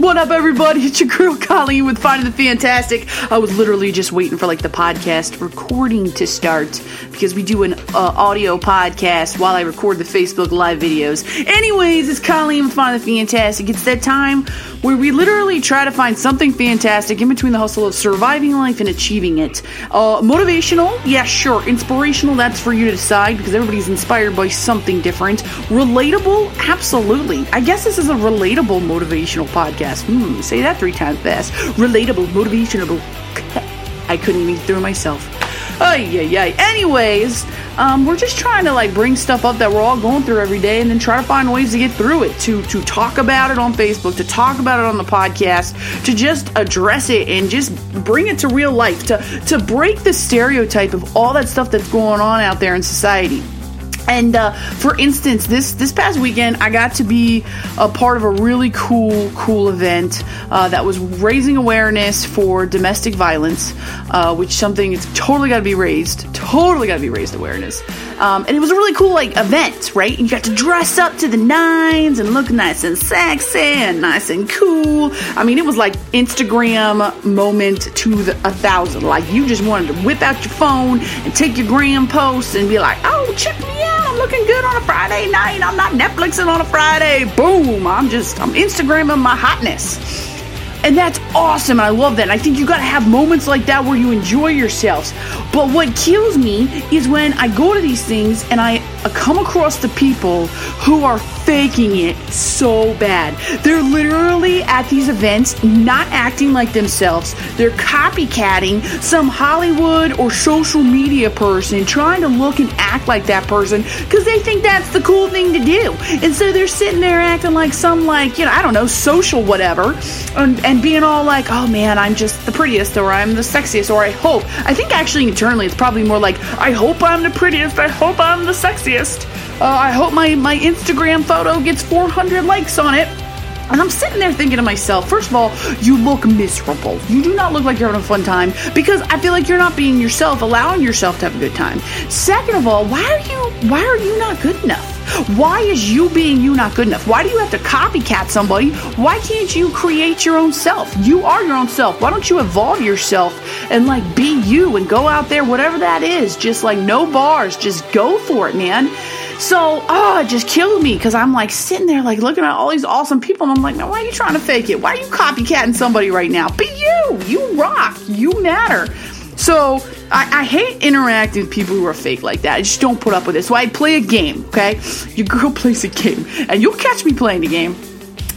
What up, everybody? It's your girl Colleen with Finding the Fantastic. I was literally just waiting for like the podcast recording to start because we do an uh, audio podcast while I record the Facebook live videos. Anyways, it's Colleen with Finding the Fantastic. It's that time where we literally try to find something fantastic in between the hustle of surviving life and achieving it. Uh, motivational, yeah, sure. Inspirational, that's for you to decide because everybody's inspired by something different. Relatable, absolutely. I guess this is a relatable motivational podcast. Hmm, say that three times fast. Relatable, motivational. I couldn't even through myself. Ay, yeah, yeah. Anyways, um, we're just trying to like bring stuff up that we're all going through every day, and then try to find ways to get through it. To to talk about it on Facebook, to talk about it on the podcast, to just address it and just bring it to real life. To to break the stereotype of all that stuff that's going on out there in society. And uh, for instance, this this past weekend, I got to be a part of a really cool, cool event uh, that was raising awareness for domestic violence, uh, which something it's totally got to be raised, totally got to be raised awareness. Um, and it was a really cool like event, right? And you got to dress up to the nines and look nice and sexy and nice and cool. I mean, it was like Instagram moment to the, a thousand. Like you just wanted to whip out your phone and take your gram posts and be like, "Oh, check me out! Looking good on a Friday night. I'm not Netflixing on a Friday. Boom! I'm just I'm Instagramming my hotness." And that's awesome. I love that. And I think you gotta have moments like that where you enjoy yourselves. But what kills me is when I go to these things and I come across the people who are faking it so bad. They're literally at these events not acting like themselves. They're copycatting some Hollywood or social media person trying to look and act like that person because they think that's the cool thing to do. And so they're sitting there acting like some like, you know, I don't know, social whatever and, and being all like, oh man, I'm just the prettiest or I'm the sexiest or I hope. I think actually internally it's probably more like, I hope I'm the prettiest, I hope I'm the sexiest. Uh, I hope my, my Instagram photo gets 400 likes on it. And I'm sitting there thinking to myself, first of all, you look miserable. You do not look like you're having a fun time because I feel like you're not being yourself, allowing yourself to have a good time. Second of all, why are you why are you not good enough? Why is you being you not good enough? Why do you have to copycat somebody? Why can't you create your own self? You are your own self. Why don't you evolve yourself and like be you and go out there, whatever that is, just like no bars, just go for it, man. So, oh, it just killed me because I'm like sitting there, like looking at all these awesome people, and I'm like, man, why are you trying to fake it? Why are you copycatting somebody right now? Be you. You rock. You matter. So, I, I, hate interacting with people who are fake like that. I just don't put up with it. So, I play a game, okay? Your girl plays a game, and you'll catch me playing the game.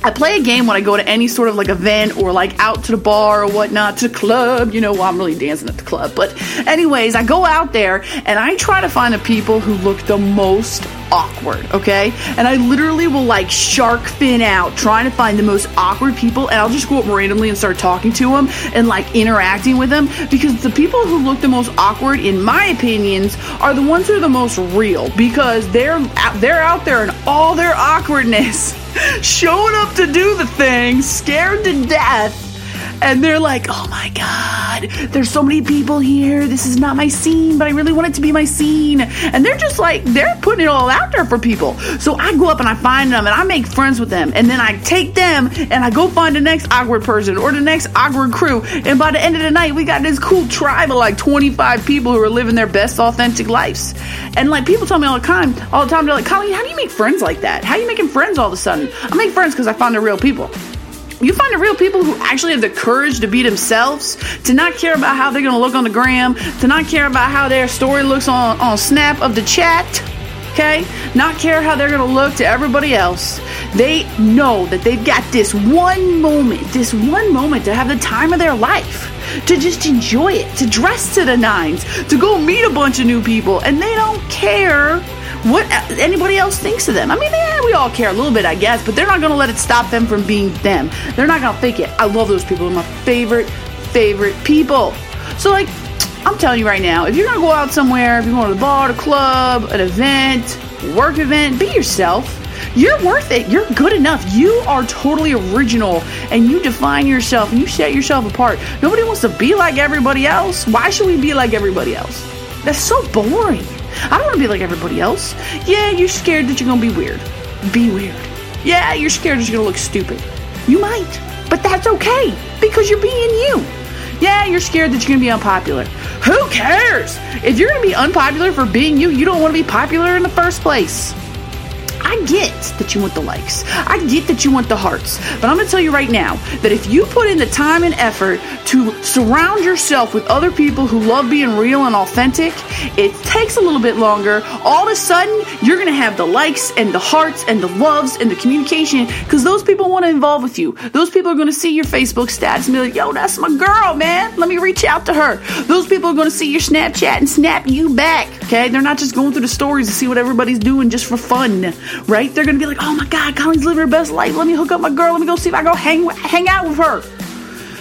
I play a game when I go to any sort of like event or like out to the bar or whatnot, to the club. You know, well, I'm really dancing at the club. But, anyways, I go out there and I try to find the people who look the most awkward, okay? And I literally will like shark fin out trying to find the most awkward people and I'll just go up randomly and start talking to them and like interacting with them because the people who look the most awkward in my opinions are the ones who are the most real because they're they're out there in all their awkwardness showing up to do the thing scared to death and they're like, oh my God, there's so many people here. This is not my scene, but I really want it to be my scene. And they're just like, they're putting it all out there for people. So I go up and I find them and I make friends with them. And then I take them and I go find the next awkward person or the next awkward crew. And by the end of the night, we got this cool tribe of like 25 people who are living their best authentic lives. And like people tell me all the time, all the time, they're like, Colleen, how do you make friends like that? How are you making friends all of a sudden? I make friends because I find the real people you find the real people who actually have the courage to be themselves, to not care about how they're going to look on the gram, to not care about how their story looks on, on Snap of the chat, okay? Not care how they're going to look to everybody else. They know that they've got this one moment, this one moment to have the time of their life, to just enjoy it, to dress to the nines, to go meet a bunch of new people, and they don't care what anybody else thinks of them. I mean, yeah, we all care a little bit, I guess, but they're not going to let it stop them from being them. They're not going to fake it. I love those people. They're my favorite, favorite people. So, like, I'm telling you right now, if you're going to go out somewhere, if you're going to the bar, the club, an event, work event, be yourself. You're worth it. You're good enough. You are totally original and you define yourself and you set yourself apart. Nobody wants to be like everybody else. Why should we be like everybody else? That's so boring. I don't want to be like everybody else. Yeah, you're scared that you're going to be weird. Be weird. Yeah, you're scared that you're going to look stupid. You might. But that's okay because you're being you. Yeah, you're scared that you're going to be unpopular. Who cares? If you're going to be unpopular for being you, you don't want to be popular in the first place. I get that you want the likes. I get that you want the hearts. But I'm going to tell you right now that if you put in the time and effort to surround yourself with other people who love being real and authentic, it takes a little bit longer. All of a sudden, you're going to have the likes and the hearts and the loves and the communication because those people want to involve with you. Those people are going to see your Facebook stats and be like, yo, that's my girl, man. Let me reach out to her. Those people are going to see your Snapchat and snap you back. Okay. They're not just going through the stories to see what everybody's doing just for fun right? They're gonna be like, oh my God, Colleen's living her best life. Let me hook up my girl. Let me go see if I go hang hang out with her.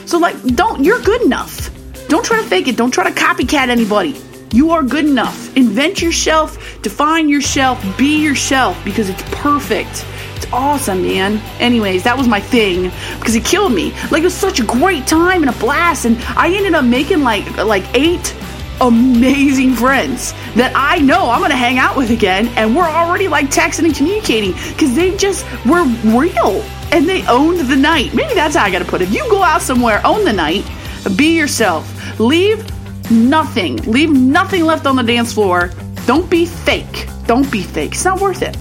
So like, don't you're good enough. Don't try to fake it. Don't try to copycat anybody. You are good enough. Invent yourself, define yourself, be yourself because it's perfect. It's awesome, man. Anyways, that was my thing because it killed me. Like it was such a great time and a blast, and I ended up making like like eight amazing friends that I know I'm gonna hang out with again, and we're already like texting and communicating because they just were real and they owned the night. Maybe that's how I gotta put it. If you go out somewhere, own the night, be yourself, leave nothing, leave nothing left on the dance floor. Don't be fake. Don't be fake. It's not worth it.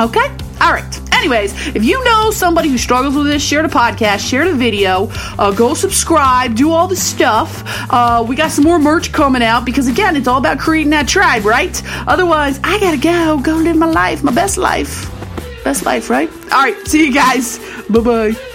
Okay? All right. Anyways, if you know somebody who struggles with this, share the podcast, share the video, uh, go subscribe, do all the stuff. Uh, we got some more merch coming out because, again, it's all about creating that tribe, right? Otherwise, I gotta go, go live my life, my best life. Best life, right? All right. See you guys. Bye bye.